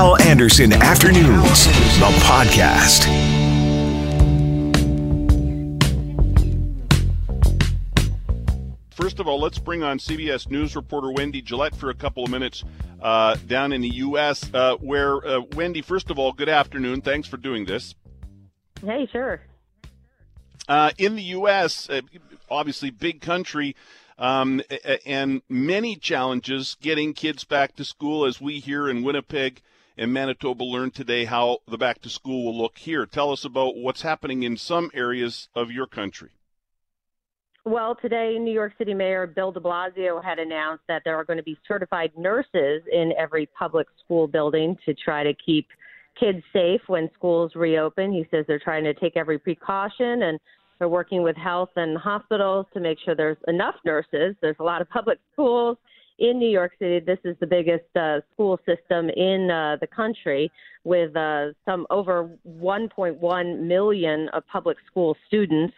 Hal Anderson Afternoons, the podcast. First of all, let's bring on CBS News reporter Wendy Gillette for a couple of minutes uh, down in the U.S. Uh, where, uh, Wendy, first of all, good afternoon. Thanks for doing this. Hey, sure. Uh, in the U.S., uh, obviously, big country. Um, and many challenges getting kids back to school as we here in Winnipeg and Manitoba learn today how the back to school will look here. Tell us about what's happening in some areas of your country. Well, today, New York City Mayor Bill de Blasio had announced that there are going to be certified nurses in every public school building to try to keep kids safe when schools reopen. He says they're trying to take every precaution and they're working with health and hospitals to make sure there's enough nurses. There's a lot of public schools in New York City. This is the biggest uh, school system in uh, the country with uh, some over 1.1 million of public school students.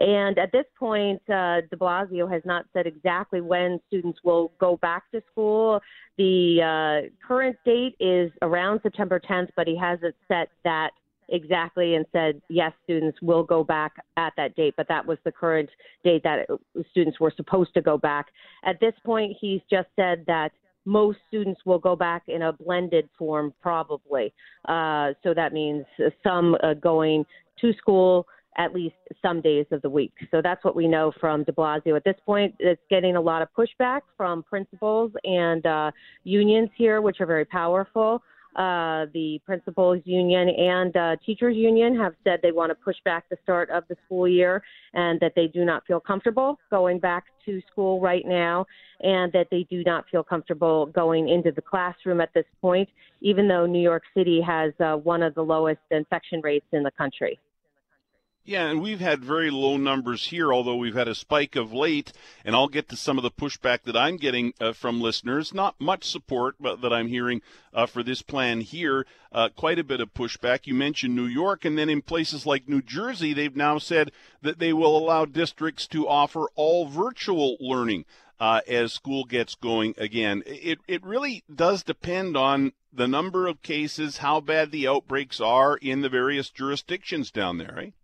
And at this point, uh, de Blasio has not said exactly when students will go back to school. The uh, current date is around September 10th, but he hasn't set that exactly and said yes students will go back at that date but that was the current date that students were supposed to go back at this point he's just said that most students will go back in a blended form probably uh, so that means some uh, going to school at least some days of the week. So that's what we know from de Blasio. At this point, it's getting a lot of pushback from principals and uh, unions here, which are very powerful. Uh, the principals union and uh, teachers union have said they want to push back the start of the school year and that they do not feel comfortable going back to school right now and that they do not feel comfortable going into the classroom at this point, even though New York City has uh, one of the lowest infection rates in the country. Yeah, and we've had very low numbers here, although we've had a spike of late. And I'll get to some of the pushback that I'm getting uh, from listeners. Not much support but that I'm hearing uh, for this plan here. Uh, quite a bit of pushback. You mentioned New York, and then in places like New Jersey, they've now said that they will allow districts to offer all virtual learning. Uh, as school gets going again, it it really does depend on the number of cases, how bad the outbreaks are in the various jurisdictions down there, right?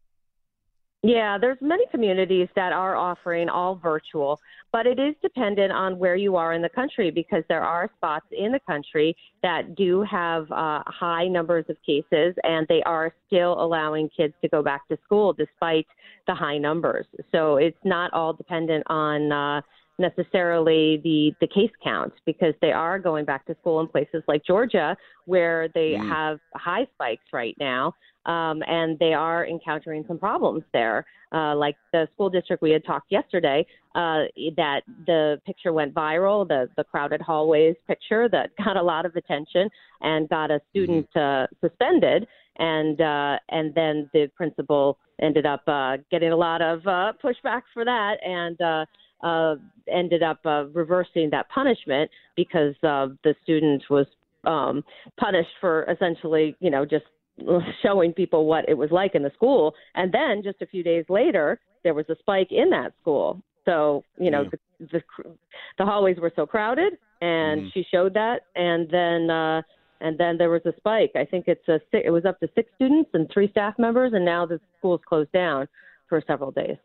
Yeah, there's many communities that are offering all virtual, but it is dependent on where you are in the country because there are spots in the country that do have uh, high numbers of cases and they are still allowing kids to go back to school despite the high numbers. So it's not all dependent on uh, necessarily the the case count because they are going back to school in places like Georgia where they mm. have high spikes right now um, and they are encountering some problems there. Uh, like the school district we had talked yesterday, uh, that the picture went viral, the the crowded hallways picture that got a lot of attention and got a student uh, suspended, and uh, and then the principal ended up uh, getting a lot of uh, pushback for that, and. Uh, uh, ended up uh, reversing that punishment because uh, the student was um, punished for essentially, you know, just showing people what it was like in the school. And then just a few days later, there was a spike in that school. So you know, yeah. the, the the hallways were so crowded, and mm. she showed that, and then. uh and then there was a spike. I think it's a it was up to six students and three staff members, and now the school's closed down for several days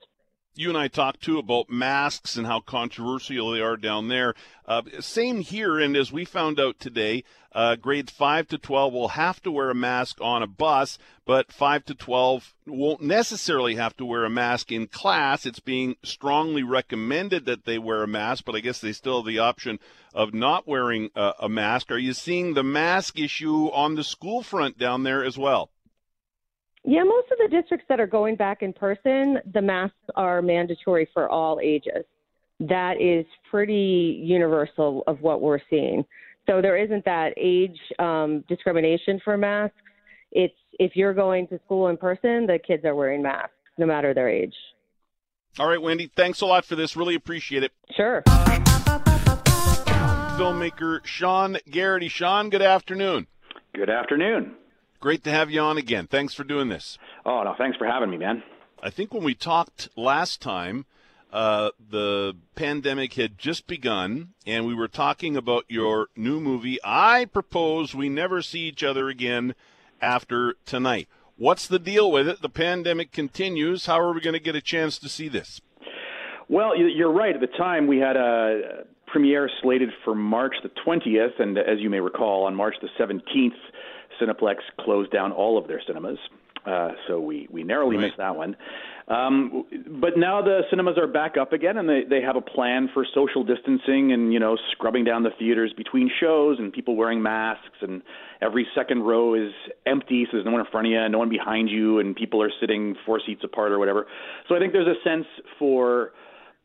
you and I talked too about masks and how controversial they are down there. Uh, same here, and as we found out today, uh, grades 5 to 12 will have to wear a mask on a bus, but 5 to 12 won't necessarily have to wear a mask in class. It's being strongly recommended that they wear a mask, but I guess they still have the option of not wearing a, a mask. Are you seeing the mask issue on the school front down there as well? Yeah, most of the districts that are going back in person, the masks are mandatory for all ages. That is pretty universal of what we're seeing. So there isn't that age um, discrimination for masks. It's if you're going to school in person, the kids are wearing masks no matter their age. All right, Wendy, thanks a lot for this. Really appreciate it. Sure. Filmmaker Sean Garrity. Sean, good afternoon. Good afternoon. Great to have you on again. Thanks for doing this. Oh, no, thanks for having me, man. I think when we talked last time, uh, the pandemic had just begun, and we were talking about your new movie. I propose we never see each other again after tonight. What's the deal with it? The pandemic continues. How are we going to get a chance to see this? Well, you're right. At the time, we had a premiere slated for March the 20th, and as you may recall, on March the 17th, Cineplex closed down all of their cinemas. Uh, so we, we narrowly right. missed that one. Um, but now the cinemas are back up again, and they, they have a plan for social distancing and you know scrubbing down the theaters between shows and people wearing masks, and every second row is empty, so there's no one in front of you, and no one behind you, and people are sitting four seats apart or whatever. So I think there's a sense for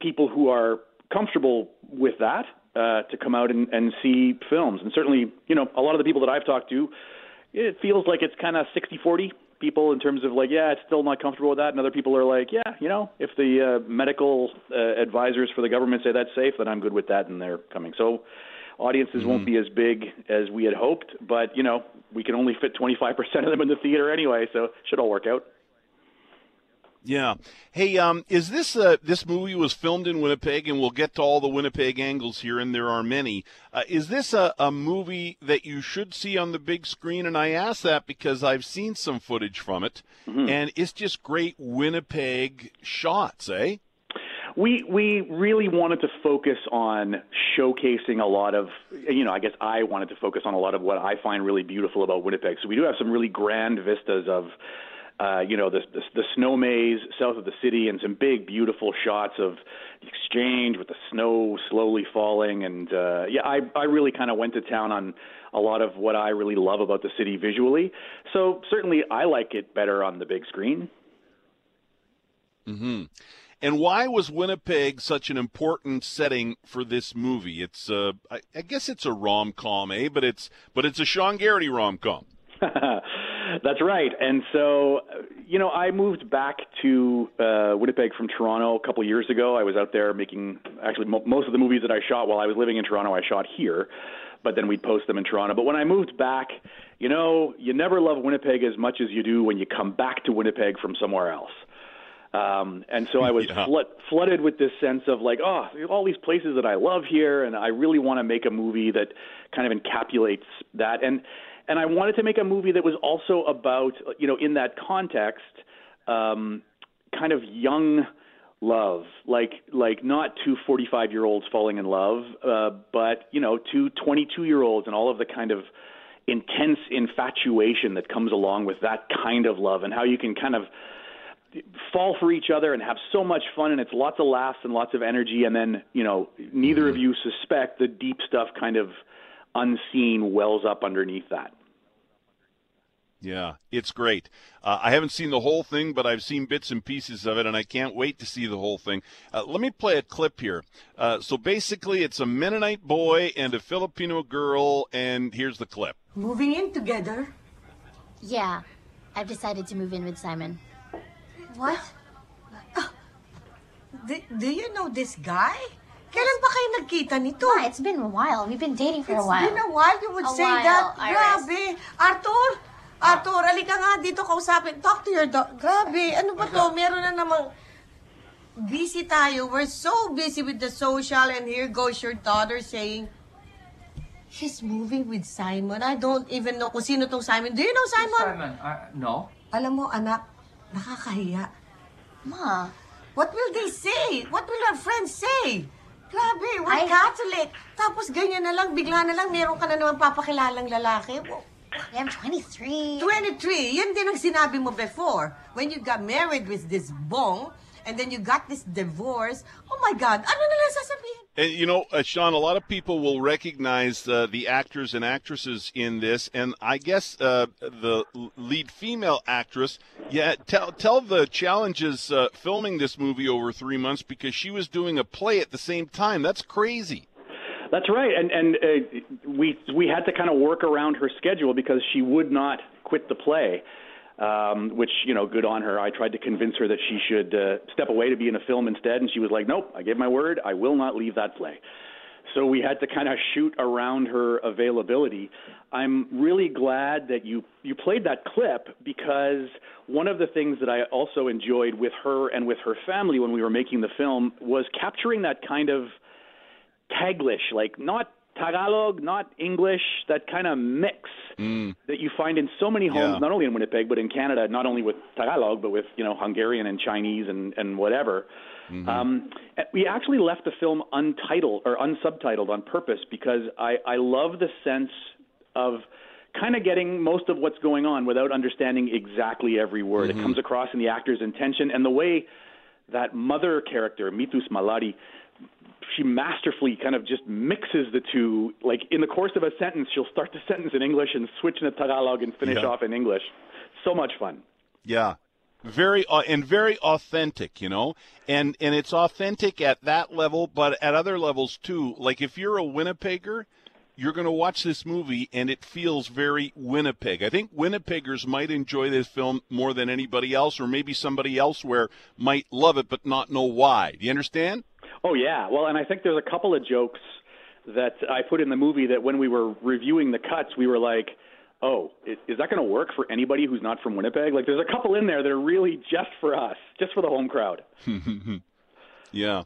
people who are comfortable with that uh, to come out and, and see films, and certainly you know a lot of the people that I've talked to, it feels like it's kind of 60-40 people in terms of like, yeah, it's still not comfortable with that, and other people are like, yeah, you know, if the uh, medical uh, advisors for the government say that's safe, then I'm good with that, and they're coming. So audiences mm-hmm. won't be as big as we had hoped, but you know, we can only fit 25% of them in the theater anyway, so it should all work out. Yeah. Hey, um, is this uh, this movie was filmed in Winnipeg, and we'll get to all the Winnipeg angles here, and there are many. Uh, is this a, a movie that you should see on the big screen? And I ask that because I've seen some footage from it, mm-hmm. and it's just great Winnipeg shots, eh? We we really wanted to focus on showcasing a lot of you know I guess I wanted to focus on a lot of what I find really beautiful about Winnipeg. So we do have some really grand vistas of uh, you know, the, the, the snow maze south of the city and some big, beautiful shots of the exchange with the snow slowly falling. And uh, yeah, I, I really kind of went to town on a lot of what I really love about the city visually. So certainly I like it better on the big screen. Hmm. And why was Winnipeg such an important setting for this movie? It's, uh, I, I guess it's a rom com, eh? But it's, but it's a Sean Garrity rom com. That's right. And so, you know, I moved back to uh, Winnipeg from Toronto a couple years ago. I was out there making actually mo- most of the movies that I shot while I was living in Toronto. I shot here, but then we'd post them in Toronto. But when I moved back, you know, you never love Winnipeg as much as you do when you come back to Winnipeg from somewhere else. Um, and so I was yeah. flood, flooded with this sense of like, oh, all these places that I love here, and I really want to make a movie that kind of encapsulates that. And and I wanted to make a movie that was also about, you know, in that context, um, kind of young love, like like not two 45 year olds falling in love, uh, but you know, two 22 year olds and all of the kind of intense infatuation that comes along with that kind of love, and how you can kind of fall for each other and have so much fun and it's lots of laughs and lots of energy and then you know neither mm-hmm. of you suspect the deep stuff kind of unseen wells up underneath that yeah, it's great. Uh, I haven't seen the whole thing, but I've seen bits and pieces of it, and I can't wait to see the whole thing. Uh, let me play a clip here. Uh, so basically, it's a Mennonite boy and a Filipino girl, and here's the clip. Moving in together? Yeah, I've decided to move in with Simon. What? Oh, do, do you know this guy? Kailan ba kayo nagkita nito? Ma, it's been a while. We've been dating for it's a while. It's been a while. You would a say while, that. Iris. Grabe. Arthur, Arthur, alika nga dito kausapin. Talk to your dog. Grabe, ano ba to? Meron na namang busy tayo. We're so busy with the social and here goes your daughter saying, She's moving with Simon. I don't even know kung sino tong Simon. Do you know Simon? Simon, uh, no. Alam mo, anak, nakakahiya. Ma. What will they say? What will our friends say? Grabe, we're I- Catholic. Tapos ganyan na lang, bigla na lang, meron ka na naman papakilalang lalaki. I'm 23. 23, yun din ang sinabi mo before. When you got married with this bong, and then you got this divorce, oh my God, ano na lang sasabihin? And you know, uh, Sean, a lot of people will recognize uh, the actors and actresses in this, and I guess uh, the lead female actress. Yeah, tell tell the challenges uh, filming this movie over three months because she was doing a play at the same time. That's crazy. That's right, and and uh, we we had to kind of work around her schedule because she would not quit the play um, which you know, good on her. I tried to convince her that she should uh, step away to be in a film instead, and she was like, "Nope, I gave my word. I will not leave that play." so we had to kind of shoot around her availability. I'm really glad that you you played that clip because one of the things that I also enjoyed with her and with her family when we were making the film was capturing that kind of Taglish, like not Tagalog, not English, that kind of mix Mm. that you find in so many homes, Yeah. not only in Winnipeg but in Canada, not only with Tagalog but with you know Hungarian and Chinese and and whatever. Mm-hmm. Um, we actually left the film untitled or unsubtitled on purpose because I I love the sense of kind of getting most of what's going on without understanding exactly every word. Mm-hmm. It comes across in the actor's intention and the way that mother character, Mitus Maladi, she masterfully kind of just mixes the two. Like in the course of a sentence, she'll start the sentence in English and switch into Tagalog and finish Yeah. off in English. So much fun. Yeah. Very uh, and very authentic, you know, and and it's authentic at that level, but at other levels too. Like if you're a Winnipegger, you're going to watch this movie and it feels very Winnipeg. I think Winnipeggers might enjoy this film more than anybody else, or maybe somebody elsewhere might love it but not know why. Do you understand? Oh yeah, well, and I think there's a couple of jokes that I put in the movie that when we were reviewing the cuts, we were like, "Oh, is, is that going to work for anybody who's not from Winnipeg?" Like, there's a couple in there that are really just for us, just for the home crowd. Yeah.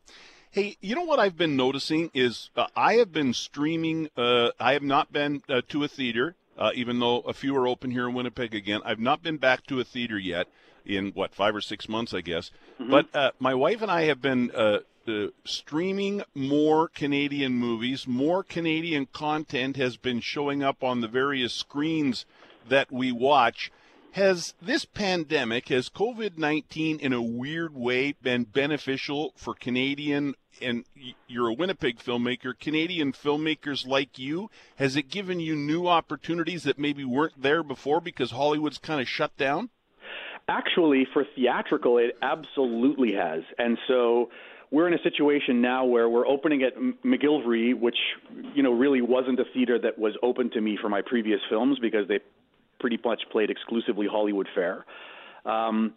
Hey, you know what I've been noticing is uh, I have been streaming. Uh, I have not been uh, to a theater, uh, even though a few are open here in Winnipeg again. I've not been back to a theater yet in what five or six months, I guess. But uh, my wife and I have been uh, streaming more Canadian movies. More Canadian content has been showing up on the various screens that we watch. Has this pandemic, has COVID 19 in a weird way been beneficial for Canadian, and you're a Winnipeg filmmaker, Canadian filmmakers like you? Has it given you new opportunities that maybe weren't there before because Hollywood's kind of shut down? Actually, for theatrical, it absolutely has. And so we're in a situation now where we're opening at M- McGillivray, which you know really wasn't a theater that was open to me for my previous films because they pretty much played exclusively Hollywood fare. Um,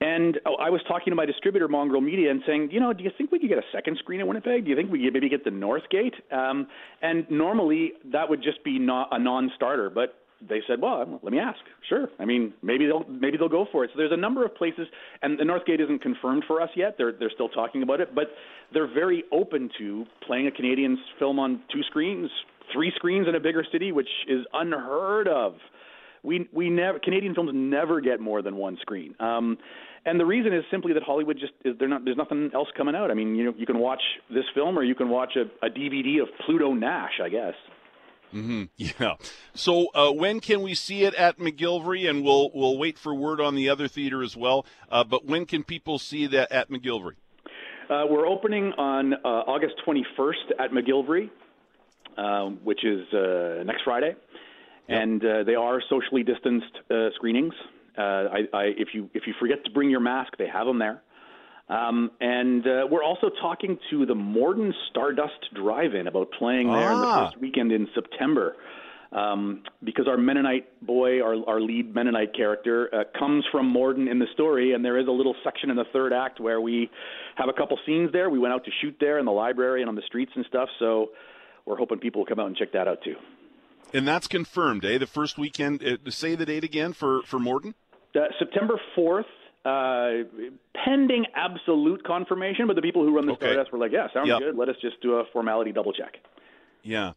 and oh, I was talking to my distributor, Mongrel Media, and saying, you know, do you think we could get a second screen in Winnipeg? Do you think we could maybe get the Northgate? Um, and normally that would just be not a non-starter, but they said, well, let me ask. Sure. I mean, maybe they'll maybe they'll go for it. So there's a number of places, and the Northgate isn't confirmed for us yet. They're they're still talking about it, but they're very open to playing a Canadian film on two screens, three screens in a bigger city, which is unheard of. We we never Canadian films never get more than one screen. Um, and the reason is simply that Hollywood just is not there's nothing else coming out. I mean, you know, you can watch this film or you can watch a, a DVD of Pluto Nash, I guess. Yeah. So uh, when can we see it at McGillivray? And we'll we'll wait for word on the other theater as well. Uh, but when can people see that at McGillivray? Uh, we're opening on uh, August 21st at McGillivray, uh, which is uh, next Friday, and uh, they are socially distanced uh, screenings. Uh, I, I, if you if you forget to bring your mask, they have them there. Um, and uh, we're also talking to the Morden Stardust Drive-In about playing there in the Ah. first weekend in September. Um, because our Mennonite boy, our, our lead Mennonite character, uh, comes from Morden in the story, and there is a little section in the third act where we have a couple scenes there. We went out to shoot there in the library and on the streets and stuff, so we're hoping people will come out and check that out too. And that's confirmed, eh? The first weekend. Uh, say the date again for for Morden. Uh, September 4th, uh, pending absolute confirmation, but the people who run the Okay. Stardust were like, yeah, sounds Yep. good. Let us just do a formality double check. Yeah.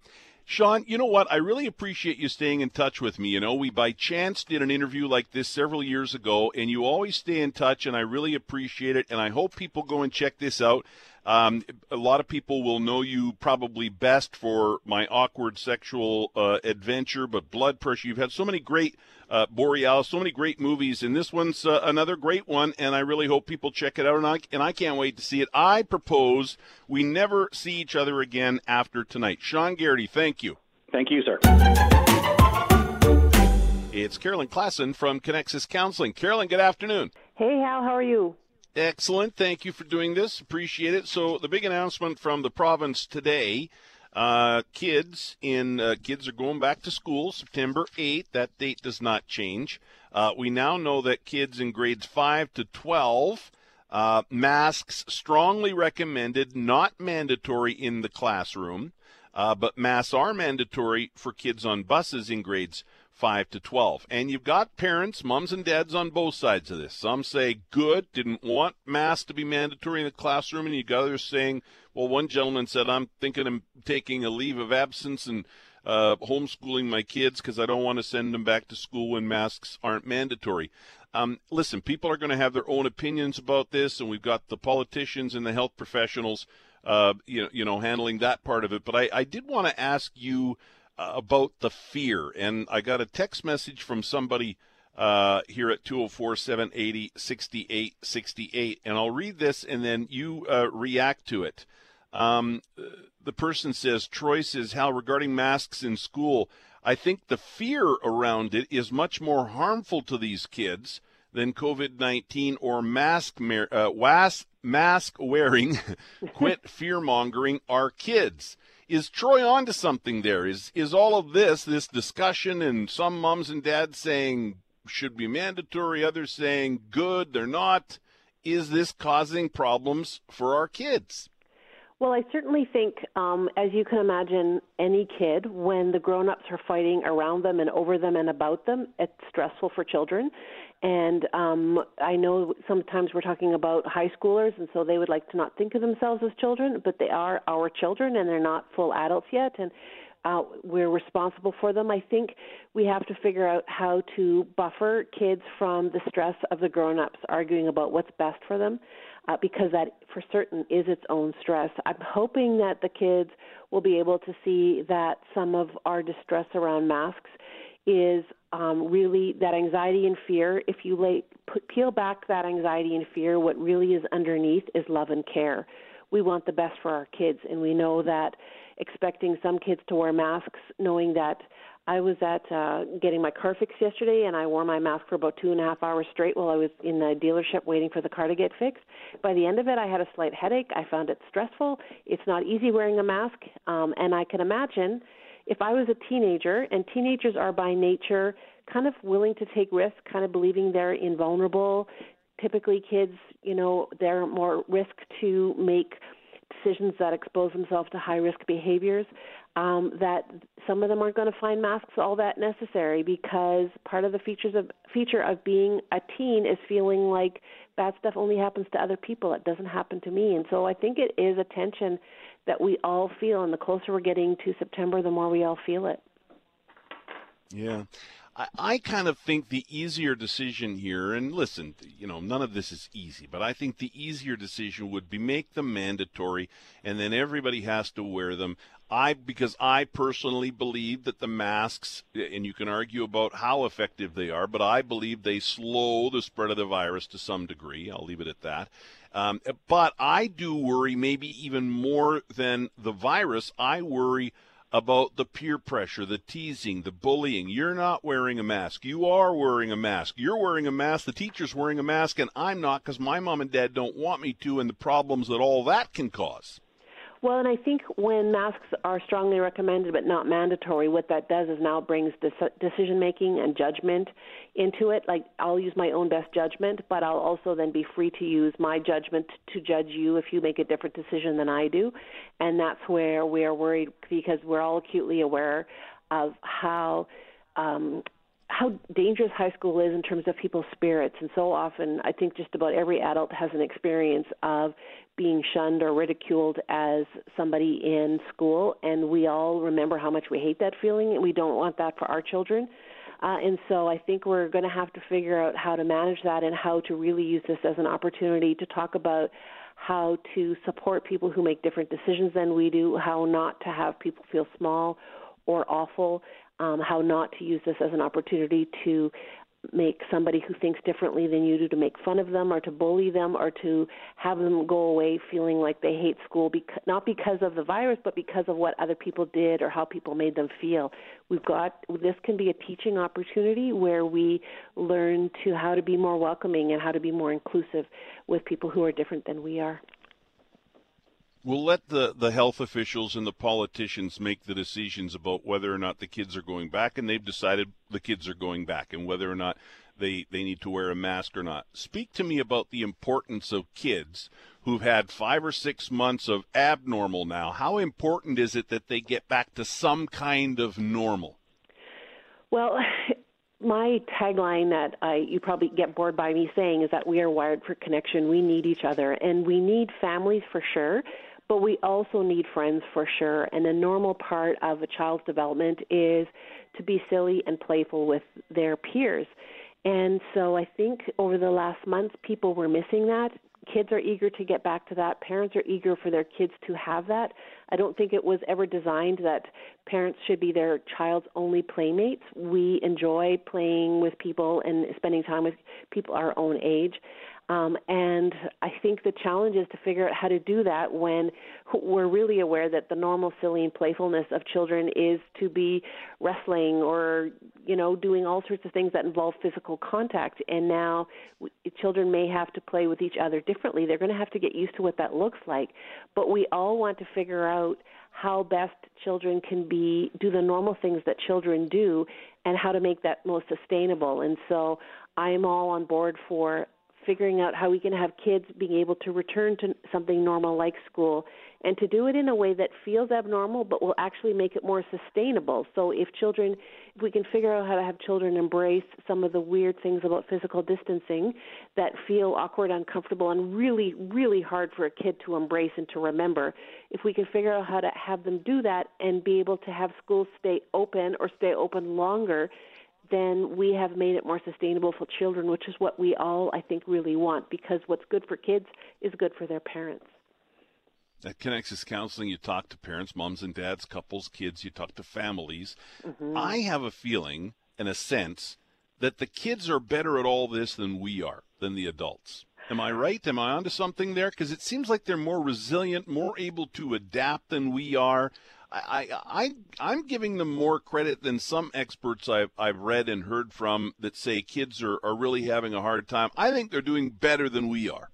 Sean, you know what? I really appreciate you staying in touch with me. You know, we by chance did an interview like this several years ago, and you always stay in touch, and I really appreciate it. And I hope people go and check this out. Um, a lot of people will know you probably best for my awkward sexual uh, adventure, but blood pressure. You've had so many great uh, Borealis, so many great movies, and this one's uh, another great one. And I really hope people check it out, and I, and I can't wait to see it. I propose we never see each other again after tonight. Sean Garrity, thank you. Thank you, sir. It's Carolyn Klassen from Connexus Counseling. Carolyn, good afternoon. Hey, Hal, how are you? Excellent. Thank you for doing this. Appreciate it. So, the big announcement from the province today uh, kids in uh, kids are going back to school September 8th. That date does not change. Uh, we now know that kids in grades 5 to 12 uh, masks strongly recommended, not mandatory in the classroom. Uh, but masks are mandatory for kids on buses in grades 5 to 12. And you've got parents, moms and dads on both sides of this. Some say good, didn't want masks to be mandatory in the classroom, and you got others saying, well, one gentleman said, I'm thinking of taking a leave of absence and uh, homeschooling my kids because I don't want to send them back to school when masks aren't mandatory. Um, listen, people are going to have their own opinions about this, and we've got the politicians and the health professionals, uh, you know, you know, handling that part of it. But I, I did want to ask you about the fear, and I got a text message from somebody uh, here at 204 780 6868, and I'll read this, and then you uh, react to it. Um, the person says, Troy says, Hal, regarding masks in school, I think the fear around it is much more harmful to these kids than COVID 19 or mask, uh, was, mask wearing, quit fear mongering our kids. Is Troy onto something there? Is, is all of this, this discussion, and some moms and dads saying should be mandatory, others saying good, they're not, is this causing problems for our kids? Well, I certainly think, um, as you can imagine, any kid, when the grown ups are fighting around them and over them and about them, it's stressful for children. And um, I know sometimes we're talking about high schoolers, and so they would like to not think of themselves as children, but they are our children and they're not full adults yet. And uh, we're responsible for them. I think we have to figure out how to buffer kids from the stress of the grown ups arguing about what's best for them uh, because that for certain is its own stress. I'm hoping that the kids will be able to see that some of our distress around masks is um, really that anxiety and fear. If you lay, put, peel back that anxiety and fear, what really is underneath is love and care. We want the best for our kids, and we know that expecting some kids to wear masks, knowing that I was at uh, getting my car fixed yesterday, and I wore my mask for about two and a half hours straight while I was in the dealership waiting for the car to get fixed. By the end of it, I had a slight headache. I found it stressful. It's not easy wearing a mask, um, and I can imagine if I was a teenager, and teenagers are by nature kind of willing to take risks, kind of believing they're invulnerable. Typically, kids, you know, they're more risk to make decisions that expose themselves to high risk behaviors um, that some of them aren't going to find masks all that necessary because part of the features of feature of being a teen is feeling like bad stuff only happens to other people. It doesn't happen to me, and so I think it is a tension that we all feel, and the closer we're getting to September, the more we all feel it. Yeah. I, I kind of think the easier decision here, and listen, you know, none of this is easy, but I think the easier decision would be make them mandatory, and then everybody has to wear them. I because I personally believe that the masks, and you can argue about how effective they are, but I believe they slow the spread of the virus to some degree. I'll leave it at that. Um, but I do worry, maybe even more than the virus. I worry about the peer pressure, the teasing, the bullying. You're not wearing a mask. You are wearing a mask. You're wearing a mask. The teacher's wearing a mask, and I'm not because my mom and dad don't want me to, and the problems that all that can cause. Well, and I think when masks are strongly recommended but not mandatory, what that does is now brings decision making and judgment into it. Like I'll use my own best judgment, but I'll also then be free to use my judgment to judge you if you make a different decision than I do. And that's where we are worried because we're all acutely aware of how um, how dangerous high school is in terms of people's spirits. And so often, I think just about every adult has an experience of being shunned or ridiculed as somebody in school. And we all remember how much we hate that feeling, and we don't want that for our children. Uh, and so I think we're going to have to figure out how to manage that and how to really use this as an opportunity to talk about how to support people who make different decisions than we do, how not to have people feel small or awful, um, how not to use this as an opportunity to make somebody who thinks differently than you do to make fun of them or to bully them or to have them go away feeling like they hate school because, not because of the virus but because of what other people did or how people made them feel. We've got this can be a teaching opportunity where we learn to how to be more welcoming and how to be more inclusive with people who are different than we are We'll let the, the health officials and the politicians make the decisions about whether or not the kids are going back, and they've decided the kids are going back, and whether or not they, they need to wear a mask or not. Speak to me about the importance of kids who've had five or six months of abnormal now. How important is it that they get back to some kind of normal? Well, my tagline that I you probably get bored by me saying is that we are wired for connection. We need each other and we need families for sure, but we also need friends for sure. And a normal part of a child's development is to be silly and playful with their peers. And so I think over the last month people were missing that kids are eager to get back to that. Parents are eager for their kids to have that. I don't think it was ever designed that parents should be their child's only playmates. We enjoy playing with people and spending time with people our own age. Um, and I think the challenge is to figure out how to do that when we're really aware that the normal silly and playfulness of children is to be wrestling or, you know, doing all sorts of things that involve physical contact. And now children may have to play with each other differently. They're going to have to get used to what that looks like. But we all want to figure out how best children can be do the normal things that children do and how to make that most sustainable. And so I'm all on board for figuring out how we can have kids being able to return to something normal like school and to do it in a way that feels abnormal but will actually make it more sustainable. So if children if we can figure out how to have children embrace some of the weird things about physical distancing that feel awkward, uncomfortable and really really hard for a kid to embrace and to remember, if we can figure out how to have them do that and be able to have schools stay open or stay open longer then we have made it more sustainable for children, which is what we all, I think, really want because what's good for kids is good for their parents. At Connexus Counseling, you talk to parents, moms and dads, couples, kids, you talk to families. Mm-hmm. I have a feeling and a sense that the kids are better at all this than we are, than the adults. Am I right? Am I onto something there? Because it seems like they're more resilient, more able to adapt than we are. I, I, I'm giving them more credit than some experts I've, I've read and heard from that say kids are, are really having a hard time. I think they're doing better than we are.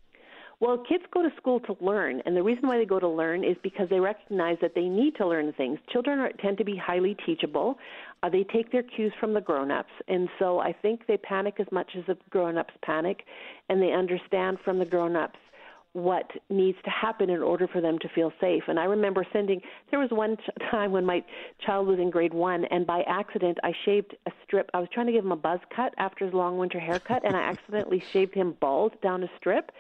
Well, kids go to school to learn, and the reason why they go to learn is because they recognize that they need to learn things. Children are, tend to be highly teachable. Uh, they take their cues from the grown-ups, and so I think they panic as much as the grown-ups panic, and they understand from the grown-ups what needs to happen in order for them to feel safe. And I remember sending, there was one time when my child was in grade one, and by accident, I shaved a strip. I was trying to give him a buzz cut after his long winter haircut, and I accidentally shaved him bald down a strip.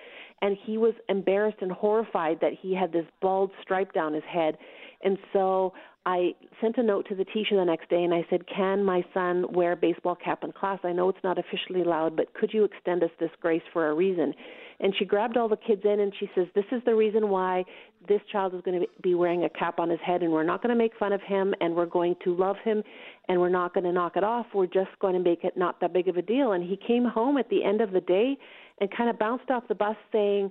And he was embarrassed and horrified that he had this bald stripe down his head. And so I sent a note to the teacher the next day and I said, Can my son wear a baseball cap in class? I know it's not officially allowed, but could you extend us this grace for a reason? And she grabbed all the kids in and she says, This is the reason why this child is going to be wearing a cap on his head, and we're not going to make fun of him, and we're going to love him, and we're not going to knock it off. We're just going to make it not that big of a deal. And he came home at the end of the day and kind of bounced off the bus saying,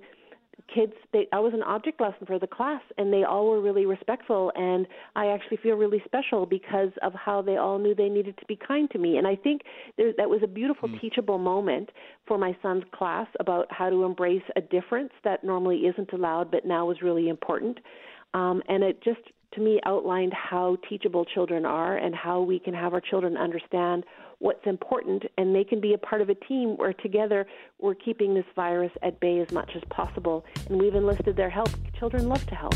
kids they I was an object lesson for the class and they all were really respectful and I actually feel really special because of how they all knew they needed to be kind to me and I think there that was a beautiful mm. teachable moment for my son's class about how to embrace a difference that normally isn't allowed but now is really important um, and it just to me outlined how teachable children are and how we can have our children understand what's important and they can be a part of a team where together we're keeping this virus at bay as much as possible. And we've enlisted their help. Children love to help.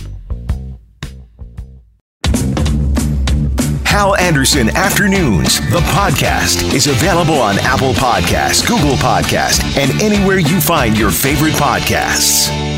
Hal Anderson Afternoons, the podcast, is available on Apple Podcasts, Google Podcasts, and anywhere you find your favorite podcasts.